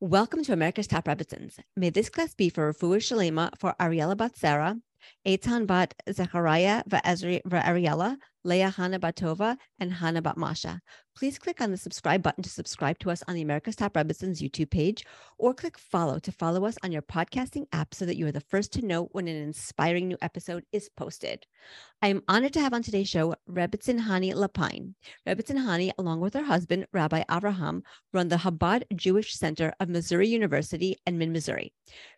Welcome to America's Top Rebbitzins. May this class be for Refuah Shalema for Ariella Bat Sarah, Eitan Bat Zechariah Ariella, Leah Hannah Batova, and Hannah Batmasha. Please click on the subscribe button to subscribe to us on the America's Top Rebbitzins YouTube page, or click follow to follow us on your podcasting app so that you are the first to know when an inspiring new episode is posted. I am honored to have on today's show Rebbitzin Hani Lapine. Rebbitzin Hani, along with her husband, Rabbi Avraham, run the Chabad Jewish Center of Missouri University, Edmond, Missouri.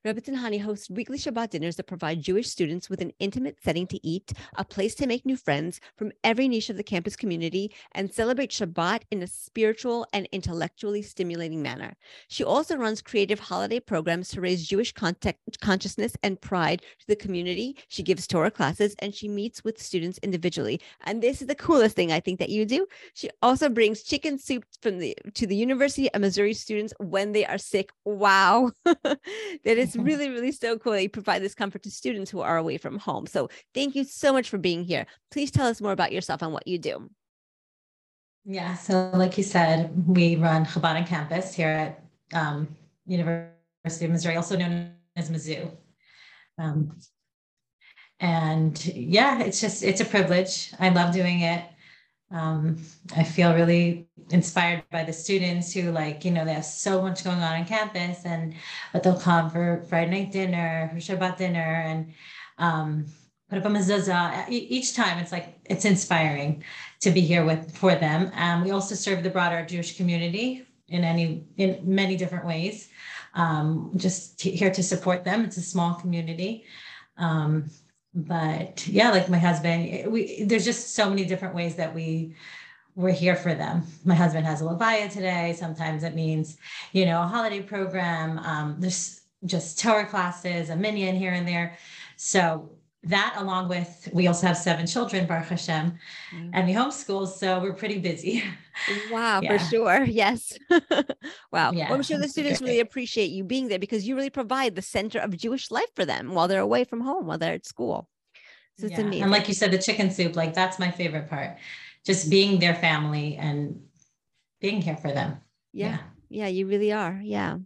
Rebbitzin Hani hosts weekly Shabbat dinners that provide Jewish students with an intimate setting to eat, a place to make new friends from every niche of the campus community, and celebrate Shabbat in a spiritual and intellectually stimulating manner. She also runs creative holiday programs to raise Jewish consciousness and pride to the community. She gives Torah classes and she meets with students individually. And this is the coolest thing I think that you do. She also brings chicken soup from the to the University of Missouri students when they are sick. Wow. that is mm-hmm. really, really so cool. You provide this comfort to students who are away from home. So thank you so much for being here. Please tell us more about yourself and what you do. Yeah, so like you said, we run Chabad on campus here at um, University of Missouri, also known as Mizzou. Um, and yeah, it's just it's a privilege. I love doing it. Um, I feel really inspired by the students who like you know they have so much going on on campus, and but they'll come for Friday night dinner, for Shabbat dinner, and Each time, it's like it's inspiring to be here with for them. Um, we also serve the broader Jewish community in any in many different ways. Um, just here to support them. It's a small community. Um, but yeah, like my husband, we there's just so many different ways that we we're here for them. My husband has a levaya today. Sometimes it means, you know, a holiday program. Um, there's just Torah classes, a minyan here and there. So that along with we also have seven children, Baruch Hashem, mm-hmm. and we homeschool, so we're pretty busy. Wow, yeah. for sure. Yes. wow. Yeah, well, I'm sure the students really appreciate you being there because you really provide the center of Jewish life for them while they're away from home, while they're at school. So yeah. And like you said, the chicken soup, like that's my favorite part. Just being their family and being here for them. Yeah. Yeah, yeah you really are. Yeah.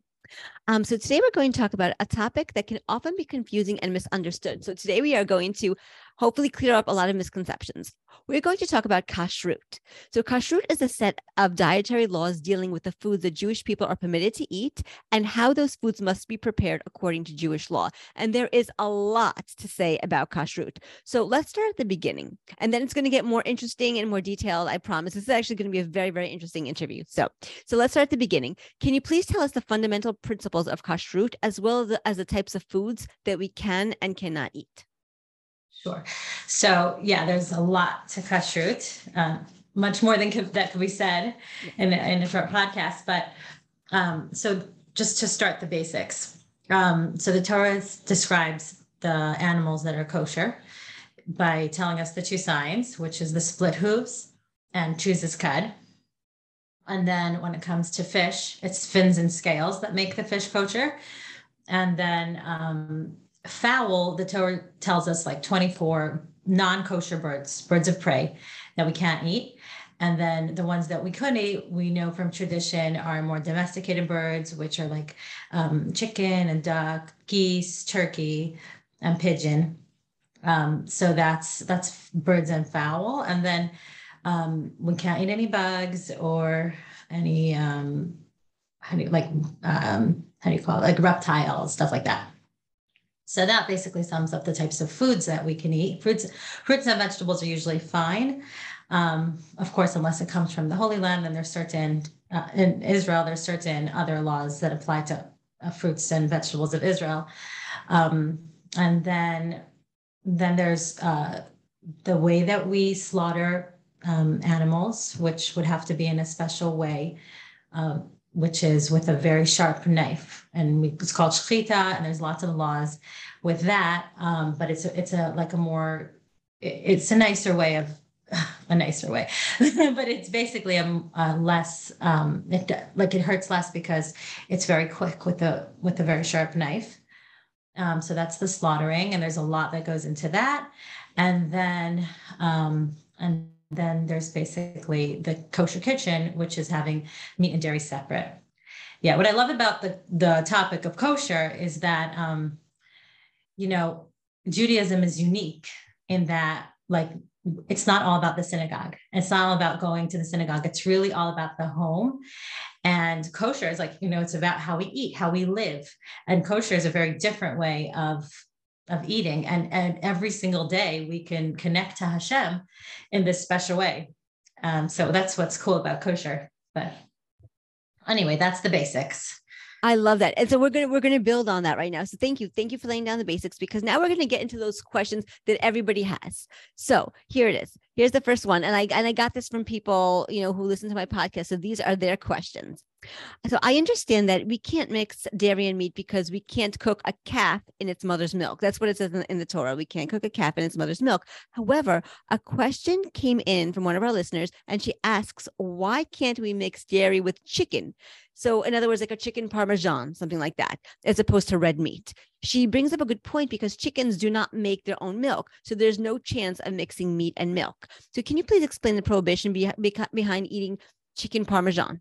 Um, so today we're going to talk about a topic that can often be confusing and misunderstood. So today we are going to hopefully clear up a lot of misconceptions. We're going to talk about kashrut. So kashrut is a set of dietary laws dealing with the foods that Jewish people are permitted to eat and how those foods must be prepared according to Jewish law. And there is a lot to say about kashrut. So let's start at the beginning, and then it's going to get more interesting and more detailed. I promise. This is actually going to be a very, very interesting interview. So, so let's start at the beginning. Can you please tell us the fundamental principles of kashrut as well as the, as the types of foods that we can and cannot eat? Sure. So yeah, there's a lot to kashrut, uh, much more than could, that could be said in, in a short podcast. But um, so just to start the basics. Um, so the Torah describes the animals that are kosher by telling us the two signs, which is the split hooves and chooses cud. And then when it comes to fish, it's fins and scales that make the fish kosher. And then um, fowl, the Torah tells us like 24 non kosher birds, birds of prey that we can't eat. And then the ones that we could eat, we know from tradition are more domesticated birds, which are like um, chicken and duck, geese, turkey, and pigeon. Um, so that's that's birds and fowl. And then um, we can't eat any bugs or any how do you like um, how do you call it like reptiles, stuff like that. So that basically sums up the types of foods that we can eat. Fruits, fruits and vegetables are usually fine. Um, of course, unless it comes from the Holy Land, then there's certain uh, in Israel there's certain other laws that apply to uh, fruits and vegetables of Israel. Um, and then then there's uh, the way that we slaughter um, animals, which would have to be in a special way. Um, which is with a very sharp knife, and we, it's called shechita, and there's lots of laws with that. Um, but it's a, it's a like a more it's a nicer way of a nicer way, but it's basically a, a less um, it like it hurts less because it's very quick with a with a very sharp knife. Um, so that's the slaughtering, and there's a lot that goes into that, and then um, and then there's basically the kosher kitchen, which is having meat and dairy separate. yeah, what I love about the the topic of kosher is that um, you know, Judaism is unique in that like it's not all about the synagogue. It's not all about going to the synagogue. It's really all about the home. And kosher is like, you know, it's about how we eat, how we live. And kosher is a very different way of of eating. And, and every single day we can connect to Hashem in this special way. Um, so that's what's cool about kosher. But anyway, that's the basics. I love that. And so we're gonna we're gonna build on that right now. So thank you. Thank you for laying down the basics because now we're gonna get into those questions that everybody has. So here it is. Here's the first one. And I and I got this from people, you know, who listen to my podcast. So these are their questions. So I understand that we can't mix dairy and meat because we can't cook a calf in its mother's milk. That's what it says in, the Torah. We can't cook a calf in its mother's milk. However, a question came in from one of our listeners and she asks, why can't we mix dairy with chicken? So, in other words, like a chicken parmesan, something like that, as opposed to red meat. She brings up a good point because chickens do not make their own milk. So, there's no chance of mixing meat and milk. So, can you please explain the prohibition be- behind eating chicken parmesan?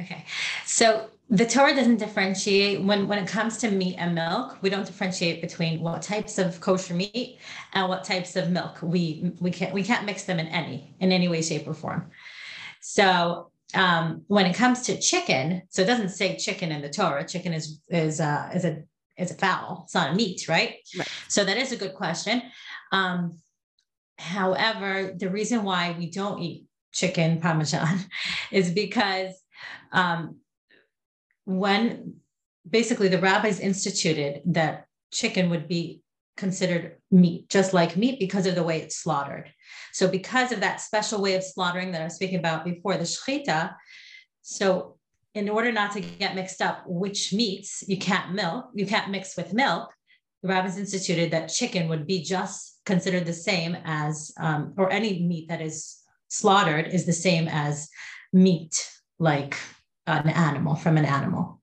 Okay. So the Torah doesn't differentiate when, when it comes to meat and milk, we don't differentiate between what types of kosher meat and what types of milk. We we can't we can't mix them in any in any way, shape, or form. So um, when it comes to chicken, so it doesn't say chicken in the Torah. Chicken is is uh, is a is a fowl. It's not a meat, right? right. So that is a good question. Um, however, the reason why we don't eat chicken parmesan is because um, when basically the rabbis instituted that chicken would be considered meat, just like meat, because of the way it's slaughtered. So, because of that special way of slaughtering that I was speaking about before, the shechita, so in order not to get mixed up which meats you can't milk, you can't mix with milk, the rabbis instituted that chicken would be just considered the same as, um, or any meat that is slaughtered is the same as meat like an animal from an animal.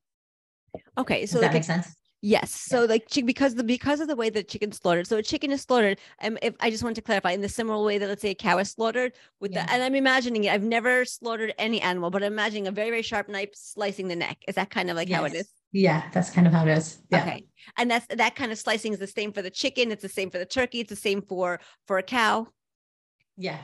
Okay, so Does that makes sense. Yes. So like because the because of the way that chicken's slaughtered. So a chicken is slaughtered. And if I just want to clarify in the similar way that let's say a cow is slaughtered with yeah. the and I'm imagining it. I've never slaughtered any animal, but I'm imagining a very, very sharp knife slicing the neck. Is that kind of like yes. how it is? Yeah, that's kind of how it is. Yeah. Okay. And that's that kind of slicing is the same for the chicken, it's the same for the turkey, it's the same for for a cow. Yeah.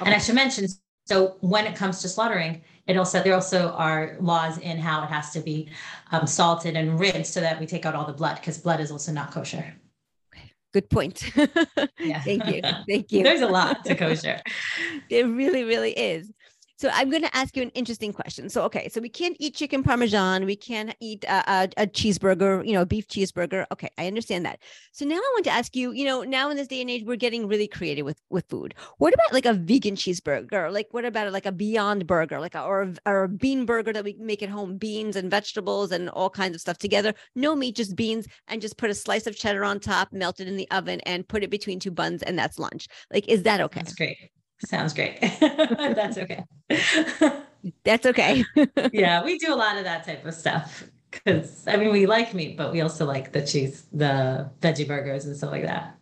Okay. And I should mention so when it comes to slaughtering, it also there also are laws in how it has to be um, salted and rinsed so that we take out all the blood because blood is also not kosher. Good point. yeah. Thank you. Thank you. There's a lot to kosher. it really, really is. So I'm going to ask you an interesting question. So, okay, so we can't eat chicken parmesan. We can't eat a, a, a, cheeseburger, you know, beef cheeseburger. Okay, I understand that. So now I want to ask you, you know, now in this day and age, we're getting really creative with with food. What about like a vegan cheeseburger? Like, what about like a Beyond Burger, like a or, or a bean burger that we make at home, beans and vegetables and all kinds of stuff together, no meat, just beans, and just put a slice of cheddar on top, melt it in the oven, and put it between two buns, and that's lunch. Like, is that okay? That's great. Sounds great. That's okay. That's okay. yeah, we do a lot of that type of stuff because I mean we like meat, but we also like the cheese, the veggie burgers and stuff like that.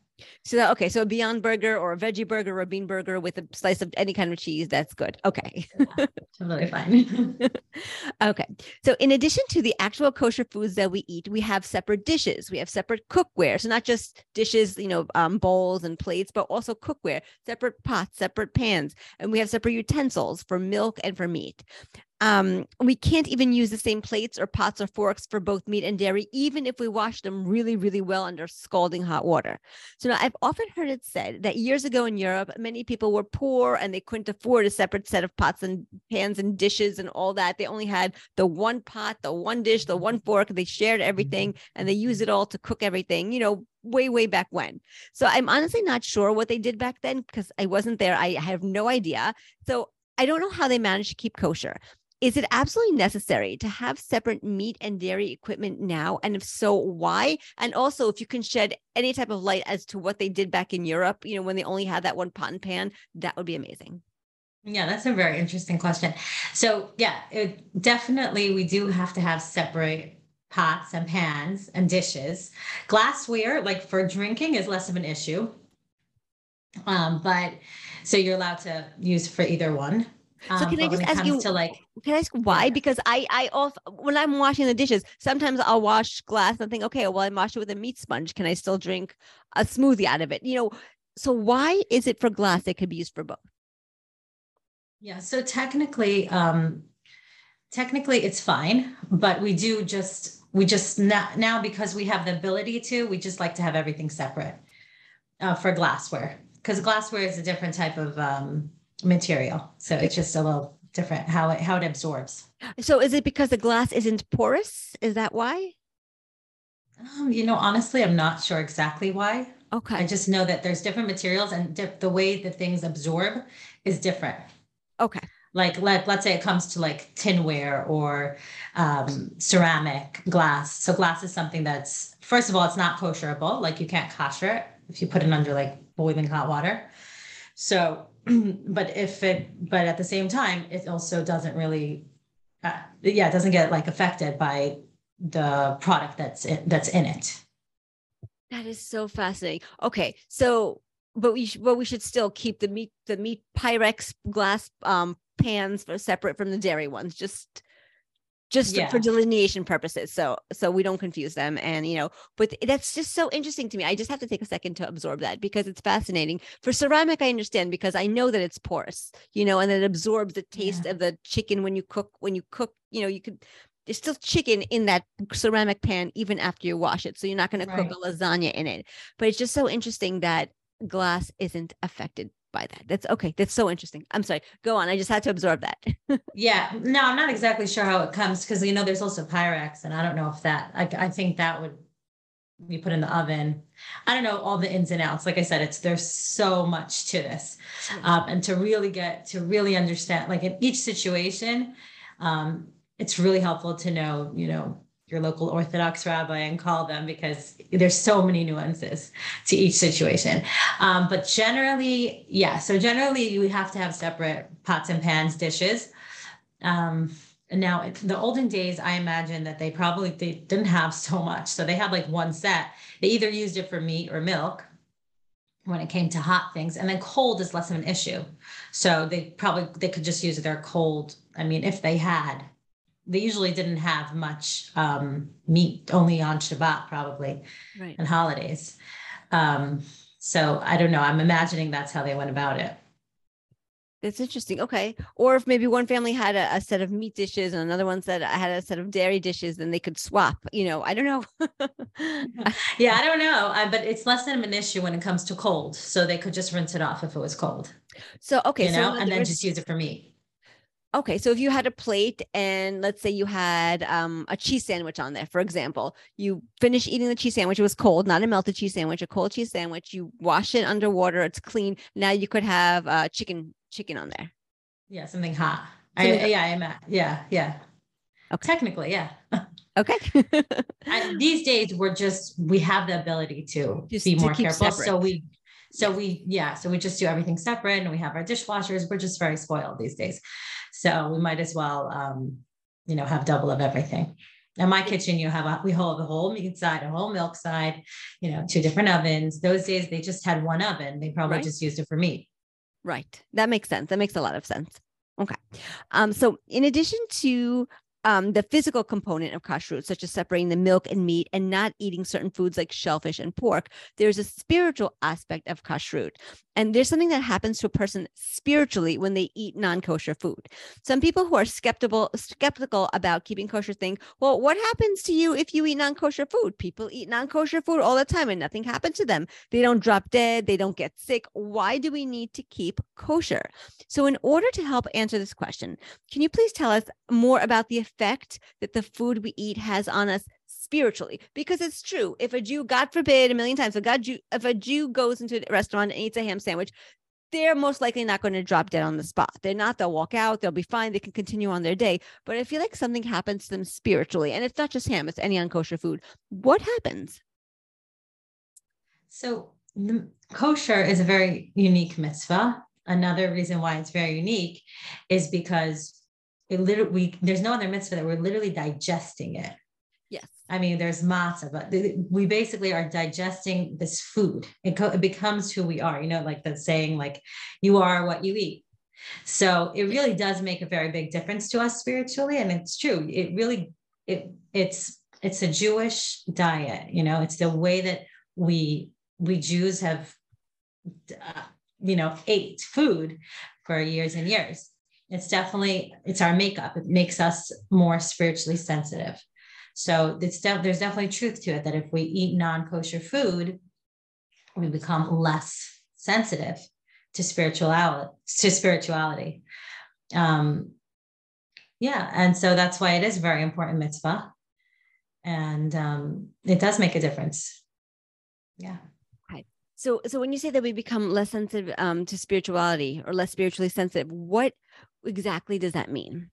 So that, okay, so a Beyond Burger or a veggie burger or a bean burger with a slice of any kind of cheese, that's good. Okay. yeah, totally fine. okay. So in addition to the actual kosher foods that we eat, we have separate dishes. We have separate cookware. So not just dishes, you know, um, bowls and plates, but also cookware, separate pots, separate pans, and we have separate utensils for milk and for meat. Um, we can't even use the same plates or pots or forks for both meat and dairy, even if we wash them really, really well under scalding hot water. So now I've often heard it said that years ago in Europe, many people were poor and they couldn't afford a separate set of pots and pans and dishes and all that. They only had the one pot, the one dish, the one fork. They shared everything and they used it all to cook everything, you know, way, way back when. So I'm honestly not sure what they did back then because I wasn't there. I have no idea. So I don't know how they managed to keep kosher. Is it absolutely necessary to have separate meat and dairy equipment now? And if so, why? And also, if you can shed any type of light as to what they did back in Europe, you know, when they only had that one pot and pan, that would be amazing. Yeah, that's a very interesting question. So, yeah, it, definitely we do have to have separate pots and pans and dishes. Glassware, like for drinking, is less of an issue. Um, but so you're allowed to use for either one. So Um, can I just ask you? to like Can I ask why? Yeah. Because I, I also when I'm washing the dishes, sometimes I'll wash glass and think, okay, well, I washed it with a meat sponge. Can I still drink a smoothie out of it? You know, so why is it for glass that could be used for both? Yeah, so technically, um, technically it's fine, but we do just, we just now, now because we have the ability to, we just like to have everything separate uh, for glassware, because glassware is a different type of um, material. So it's just a little different how it, how it absorbs. So is it because the glass isn't porous? Is that why? Um, you know, honestly, I'm not sure exactly why. Okay. I just know that there's different materials and di- the way that things absorb is different. Okay. like let, let's say it comes to like tinware or um, ceramic glass so glass is something that's first of all it's not kosherable like you can't kosher it if you put it under like boiling hot water so but if it but at the same time it also doesn't really uh, yeah it doesn't get like affected by the product that's in, that's in it That is so fascinating. Okay, so but we but we should still keep the meat the meat Pyrex glass um pans for separate from the dairy ones, just just for delineation purposes. So so we don't confuse them. And you know, but that's just so interesting to me. I just have to take a second to absorb that because it's fascinating. For ceramic, I understand because I know that it's porous, you know, and it absorbs the taste of the chicken when you cook when you cook. You know, you could. There's still chicken in that ceramic pan even after you wash it. So you're not going to cook a lasagna in it. But it's just so interesting that glass isn't affected by that. That's okay. That's so interesting. I'm sorry. Go on. I just had to absorb that. Yeah, no, I'm not exactly sure how it comes because you know there's also Pyrex, and I don't know if that. I, I think that would be put in the oven. I don't know all the ins and outs. Like I said, it's there's so much to this, um, and to really get to really understand, like in each situation, um, it's really helpful to know, you know, your local Orthodox rabbi and call them because there's so many nuances to each situation. Um, but generally, yeah. So generally, you have to have separate pots and pans, dishes. Um, now in the olden days, I imagine that they probably they didn't have so much. So they had like one set. They either used it for meat or milk when it came to hot things. And then cold is less of an issue. So they probably they could just use their cold. I mean, if they had, they usually didn't have much um, meat only on Shabbat, probably Right. and holidays. Um, so I don't know. I'm imagining that's how they went about it. That's interesting. Okay. Or if maybe one family had a, a set of meat dishes and another one said I had a set of dairy dishes, then they could swap. You know, I don't know. Yeah, I don't know, uh, but it's less than an issue when it comes to cold. So they could just rinse it off if it was cold, so okay. you so know, and then just use it for meat. Okay, so if you had a plate and let's say you had um, a cheese sandwich on there, for example, you finish eating the cheese sandwich, it was cold, not a melted cheese sandwich, a cold cheese sandwich, you wash it underwater, it's clean. Now you could have uh, chicken chicken on there. Yeah, something hot. I, yeah, I'm at, yeah, yeah. Okay. Technically, yeah. Okay. I, these days we're just we have the ability to Just be more keep careful. separate. So we so we yeah, so we just do everything separate and we have our dishwashers. We're just very spoiled these days. So we might as well um, you know, have double of everything. In my kitchen, you have a we hold the whole meat side, a whole milk side, you know, two different ovens. Those days they just had one oven. They probably Right. just used it for meat. Right. That makes sense. That makes a lot of sense. Okay. Um, so in addition to um, the physical component of kashrut, such as separating the milk and meat and not eating certain foods like shellfish and pork, there's a spiritual aspect of kashrut. And there's something that happens to a person spiritually when they eat non-kosher food. Some people who are skeptical skeptical about keeping kosher think, well, what happens to you if you eat non-kosher food? People eat non-kosher food all the time and nothing happens to them. They don't drop dead, they don't get sick. Why do we need to keep kosher? So, in order to help answer this question, can you please tell us more about the effect that the food we eat has on us spiritually? Because it's true. If a Jew, God forbid, a million times, if, God, Jew, if a Jew goes into a restaurant and eats a ham sandwich, they're most likely not going to drop dead on the spot. They're not. They'll walk out. They'll be fine. They can continue on their day. But I feel like something happens to them spiritually, and it's not just ham; it's any unkosher food. What happens? So the kosher is a very unique mitzvah. Another reason why it's very unique is because it literally we there's no other mitzvah that we're literally digesting it. Yes. I mean, there's matzah, but we basically are digesting this food. It, co- it becomes who we are. You know, like the saying, like you are what you eat. So it really does make a very big difference to us spiritually. And it's true. It really, it it's it's a Jewish diet, you know, it's the way that we we Jews have uh, you know, ate food for years and years. It's definitely it's our makeup. It makes us more spiritually sensitive. So de- there's definitely truth to it that if we eat non-kosher food, we become less sensitive to spirituality to spirituality. Um yeah and so that's why it is very important mitzvah. And um it does make a difference. Yeah. Right. So so when you say that we become less sensitive um to spirituality or less spiritually sensitive what exactly does that mean?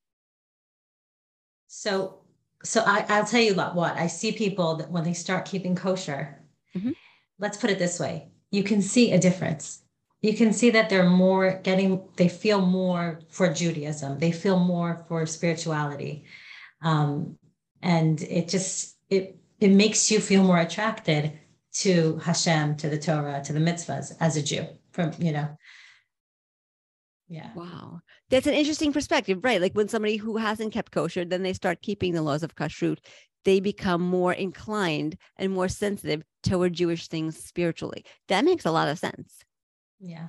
So so I, i'll tell you what i see people that when they start keeping kosher mm-hmm. let's put it this way you can see a difference you can see that they're more getting they feel more for judaism they feel more for spirituality um, and it just it it makes you feel more attracted to hashem to the torah to the mitzvahs as a jew from you know yeah wow that's an interesting perspective right like when somebody who hasn't kept kosher then they start keeping the laws of kashrut they become more inclined and more sensitive toward jewish things spiritually that makes a lot of sense yeah.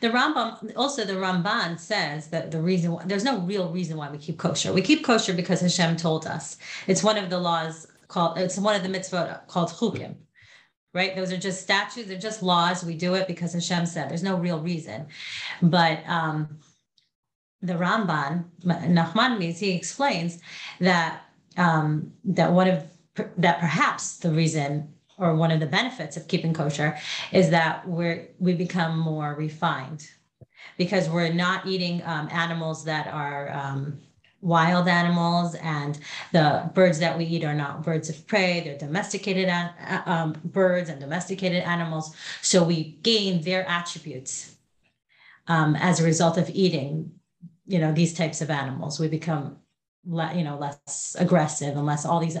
The Rambam, also the Ramban says that the reason why, there's no real reason why we keep kosher. We keep kosher because Hashem told us. It's one of the laws called, it's one of the mitzvot called chukim, right? Those are just statutes, they're just laws. We do it because Hashem said there's no real reason. But um, the Ramban, Nachmanides, he explains that um, that one of that perhaps the reason or one of the benefits of keeping kosher is that we're we become more refined because we're not eating um, animals that are um, wild animals and the birds that we eat are not birds of prey. They're domesticated um, birds and domesticated animals. So we gain their attributes um, as a result of eating you know these types of animals. We become le- you know less aggressive and less all these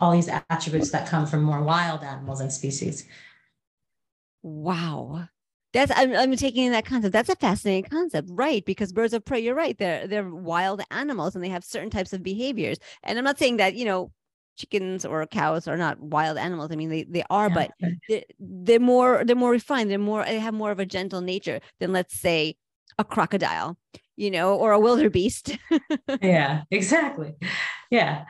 all these attributes that come from more wild animals and species. Wow that's I'm, I'm taking in that concept that's a fascinating concept right because birds of prey you're right they're they're wild animals and they have certain types of behaviors and i'm not saying that you know chickens or cows are not wild animals i mean they, they are yeah. but they're, they're more they're more refined they're more they have more of a gentle nature than let's say a crocodile you know, or a wildebeest. yeah, exactly. Yeah.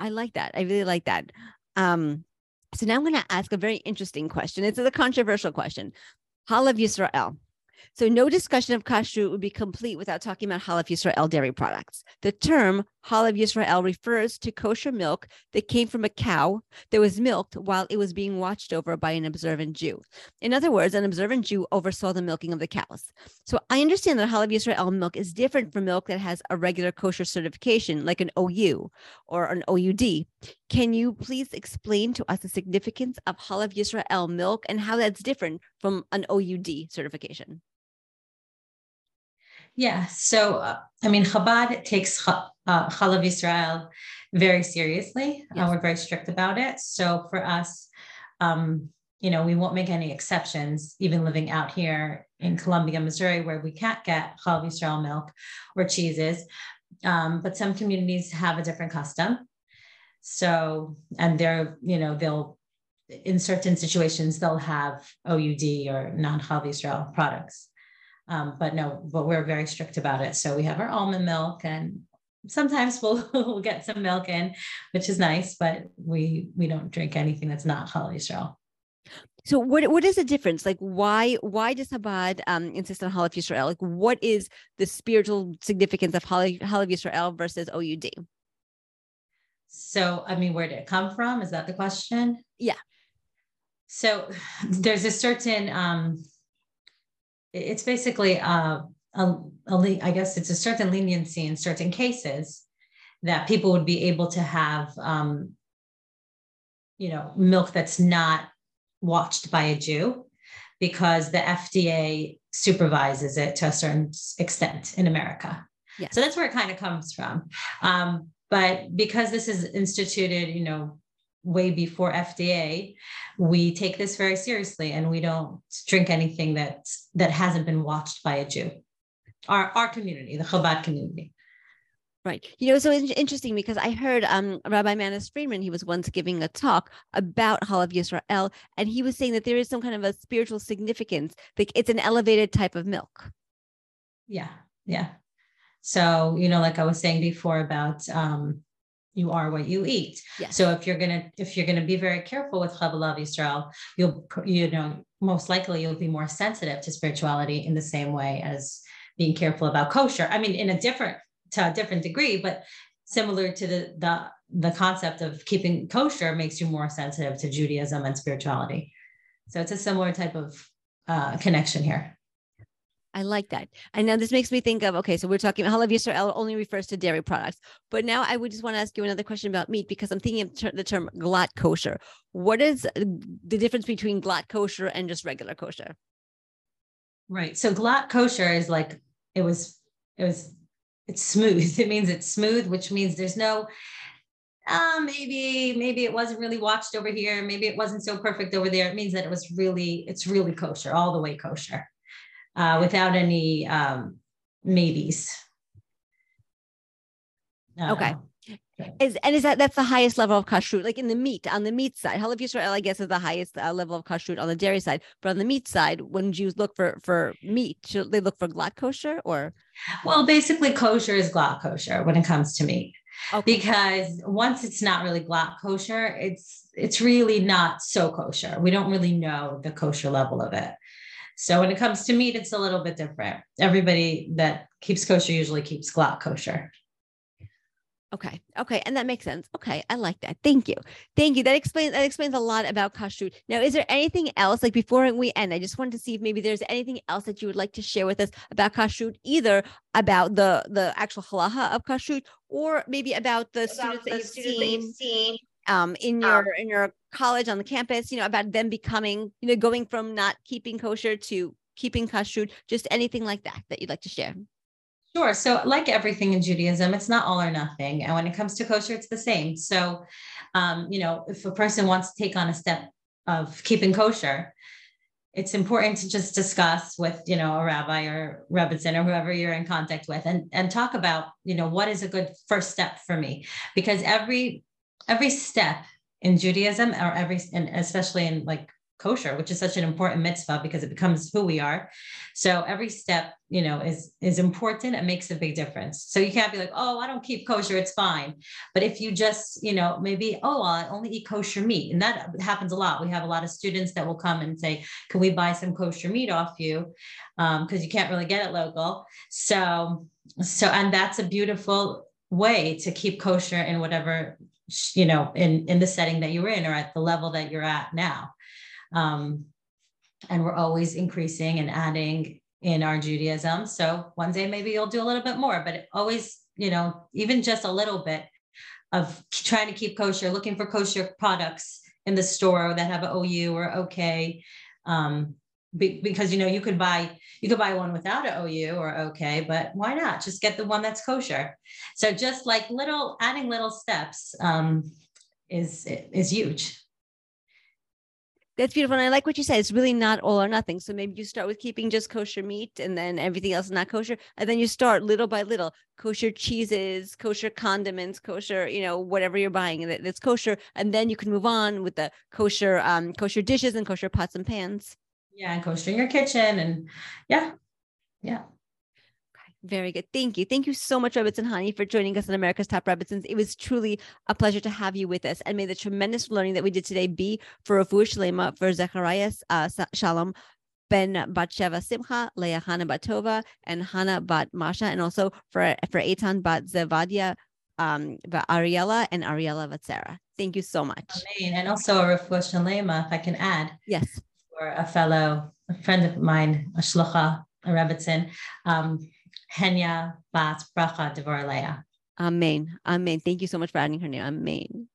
I like that. I really like that. Um, so now I'm going to ask a very interesting question. It's a controversial question. Halav Yisrael. So no discussion of kashrut would be complete without talking about Halav Yisrael dairy products. The term Halav Yisrael refers to kosher milk that came from a cow that was milked while it was being watched over by an observant Jew. In other words, an observant Jew oversaw the milking of the cows. So I understand that Halav Yisrael milk is different from milk that has a regular kosher certification, like an OU or an OUD. Can you please explain to us the significance of Halav Yisrael milk and how that's different from an OUD certification? Yeah. So, uh, I mean, Chabad takes uh, Chalav Yisrael very seriously. Yes. Uh, we're very strict about it. So for us, um, you know, we won't make any exceptions, even living out here in Columbia, Missouri, where we can't get Chalav Yisrael milk or cheeses. Um, but some communities have a different custom. So, and they're, you know, they'll, in certain situations, they'll have OUD or non Chalav Yisrael products. Um, but no, but we're very strict about it. So we have our almond milk and sometimes we'll, we'll get some milk in, which is nice, but we we don't drink anything that's not Yisrael. So what what is the difference? Like why why does Chabad um, insist on Halav Yisrael? Like what is the spiritual significance of Halav Yisrael versus OUD? So I mean, where did it come from? Is that the question? Yeah. So there's a certain um, it's basically a, a, a, I guess it's a certain leniency in certain cases that people would be able to have, um, you know, milk that's not watched by a Jew because the FDA supervises it to a certain extent in America. Yes. So that's where it kind of comes from. Um, but because this is instituted, you know, way before FDA, we take this very seriously and we don't drink anything that that hasn't been watched by a Jew. our, our community, the Chabad community. Right. You know, so it's interesting because I heard um, Rabbi Manis Friedman, he was once giving a talk about Halav Yisrael, and he was saying that there is some kind of a spiritual significance. Like it's an elevated type of milk. Yeah. Yeah. So, you know, like I was saying before about um, you are what you eat. Yes. So if you're gonna if you're gonna be very careful with Halav Yisrael, you'll you know most likely you'll be more sensitive to spirituality in the same way as being careful about kosher. I mean, in a different to a different degree, but similar to the the the concept of keeping kosher makes you more sensitive to Judaism and spirituality. So it's a similar type of uh, connection here. I like that. And now this makes me think of okay, so we're talking Halav Yisrael only refers to dairy products, but now I would just want to ask you another question about meat because I'm thinking of ter- the term glatt kosher. What is the difference between glatt kosher and just regular kosher? Right. So glatt kosher is like it was it was it's smooth. It means it's smooth, which means there's no uh, maybe maybe it wasn't really watched over here maybe it wasn't so perfect over there it means that it was really it's really kosher all the way kosher uh, without any um, maybes. Uh, okay. is and is that that's the highest level of kashrut like in the meat on the meat side? Halav Yisrael I guess is the highest uh, level of kashrut on the dairy side but on the meat side when Jews look for for meat? Should they look for glatt kosher or? Well basically kosher is glatt kosher when it comes to meat. Okay. because once it's not really glatt kosher it's it's really not so kosher. We don't really know the kosher level of it so when it comes to meat it's a little bit different everybody that keeps kosher usually keeps glatt kosher Okay. Okay. And that makes sense. Okay. I like that. Thank you. Thank you. That explains that explains a lot about kashrut. Now, is there anything else like before we end? I just wanted to see if maybe there's anything else that you would like to share with us about kashrut, either about the the actual halacha of kashrut or maybe about the about students, the that, you've students seen, that you've seen um, in your um, in your college on the campus, you know, about them becoming, you know, going from not keeping kosher to keeping kashrut, just anything like that that you'd like to share. Sure. So, like everything in Judaism, it's not all or nothing. And when it comes to kosher, it's the same. So, um, you know, if a person wants to take on a step of keeping kosher, it's important to just discuss with, you know, a rabbi or rebbitzin or whoever you're in contact with and, and talk about, you know, what is a good first step for me? Because every every step in Judaism or every and especially in like kosher, which is such an important mitzvah because it becomes who we are. So every step, you know, is is important. It makes a big difference. So you can't be like, oh, I don't keep kosher, it's fine. But if you just, you know, maybe, oh, I only eat kosher meat, and that happens a lot. We have a lot of students that will come and say, can we buy some kosher meat off you? Because um, you can't really get it local. So, so, and that's a beautiful way to keep kosher in whatever you know in in the setting that you're in or at the level that you're at now um, and we're always increasing and adding in our Judaism. So one day maybe you'll do a little bit more, but always, you know, even just a little bit of trying to keep kosher, looking for kosher products in the store that have an OU or OK. Um, be, because you know you could buy you could buy one without an OU or OK, but why not just get the one that's kosher? So just like little adding little steps um, is is huge. That's beautiful. And I like what you said. It's really not all or nothing. So maybe you start with keeping just kosher meat and then everything else is not kosher. And then you start little by little kosher cheeses, kosher condiments, kosher, you know, whatever you're buying that's kosher. And then you can move on with the kosher, um, kosher dishes and kosher pots and pans. Yeah. In your kitchen. And yeah. Yeah. Very good. Thank you. Thank you so much, Rebbitzin Hani, for joining us on America's Top Rebbitzins. It was truly a pleasure to have you with us. And may the tremendous learning that we did today be for Refuah Shalema, for Zecharias uh, Shalom, Ben Batsheva Simcha, Leah Hana Batova, and Hana Bat Masha, and also for, for Eitan Bat Zevadia, um, Ariella, and Ariella Vatsera. Thank you so much. Amen. And also Refuah Shalema, if I can add. Yes. For a fellow, a friend of mine, a shlucha, a Rebbitzin, um, Henya Bat Bracha Devoraleah. Amen. Amen. Thank you so much for adding her name. Amen.